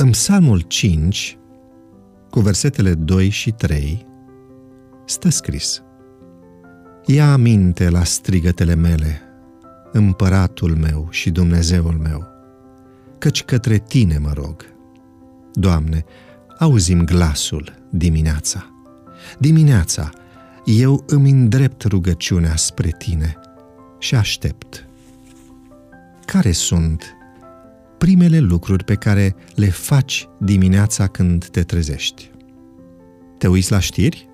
În Psalmul 5, cu versetele 2 și 3, stă scris Ia aminte la strigătele mele, împăratul meu și Dumnezeul meu, căci către tine mă rog. Doamne, auzim glasul dimineața. Dimineața eu îmi îndrept rugăciunea spre tine și aștept. Care sunt primele lucruri pe care le faci dimineața când te trezești? Te uiți la știri?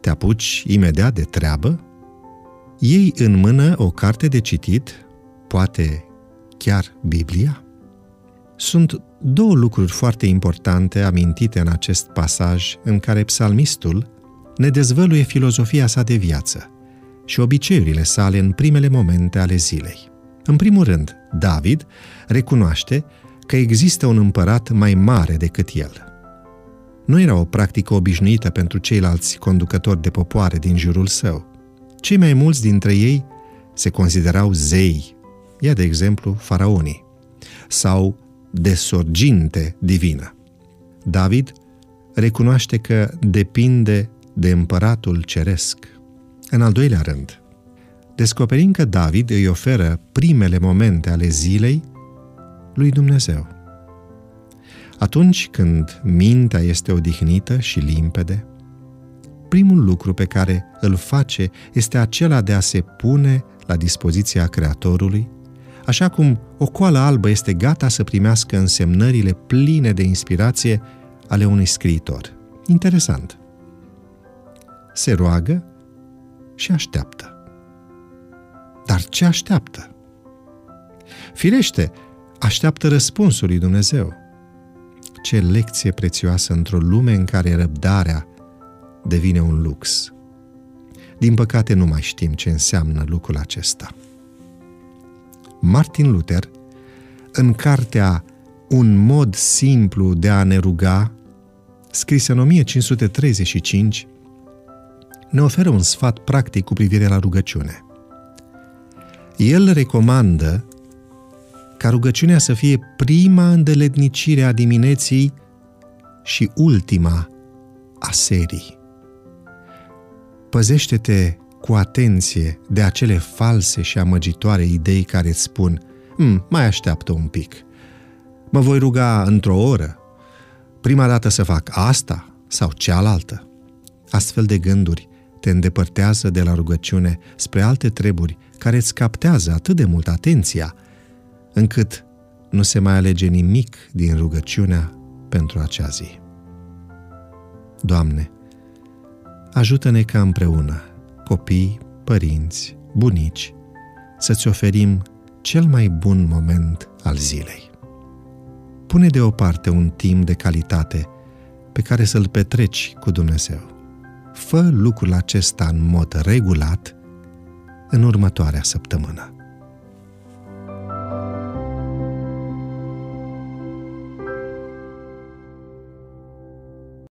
Te apuci imediat de treabă? Iei în mână o carte de citit, poate chiar Biblia? Sunt două lucruri foarte importante amintite în acest pasaj în care psalmistul ne dezvăluie filozofia sa de viață și obiceiurile sale în primele momente ale zilei. În primul rând, David recunoaște că există un împărat mai mare decât el. Nu era o practică obișnuită pentru ceilalți conducători de popoare din jurul său. Cei mai mulți dintre ei se considerau zei, ia de exemplu faraonii, sau de sorginte divină. David recunoaște că depinde de împăratul ceresc. În al doilea rând, descoperim că David îi oferă primele momente ale zilei lui Dumnezeu. Atunci când mintea este odihnită și limpede, primul lucru pe care îl face este acela de a se pune la dispoziția Creatorului, așa cum o coală albă este gata să primească însemnările pline de inspirație ale unui scriitor. Interesant. Se roagă și așteaptă. Dar ce așteaptă? Firește, așteaptă răspunsul lui Dumnezeu. Ce lecție prețioasă într-o lume în care răbdarea devine un lux. Din păcate nu mai știm ce înseamnă lucrul acesta. Martin Luther, în cartea Un mod simplu de a ne ruga, scrisă în 1535, ne oferă un sfat practic cu privire la rugăciune. El recomandă ca rugăciunea să fie prima îndeletnicire a dimineții și ultima a serii. Păzește-te cu atenție de acele false și amăgitoare idei care îți spun hm, mai așteaptă un pic, mă voi ruga într-o oră, prima dată să fac asta sau cealaltă. Astfel de gânduri te îndepărtează de la rugăciune spre alte treburi care îți captează atât de mult atenția, încât nu se mai alege nimic din rugăciunea pentru acea zi. Doamne, ajută-ne ca împreună, copii, părinți, bunici, să-ți oferim cel mai bun moment al zilei. Pune deoparte un timp de calitate pe care să-l petreci cu Dumnezeu. Fă lucrul acesta în mod regulat în următoarea săptămână.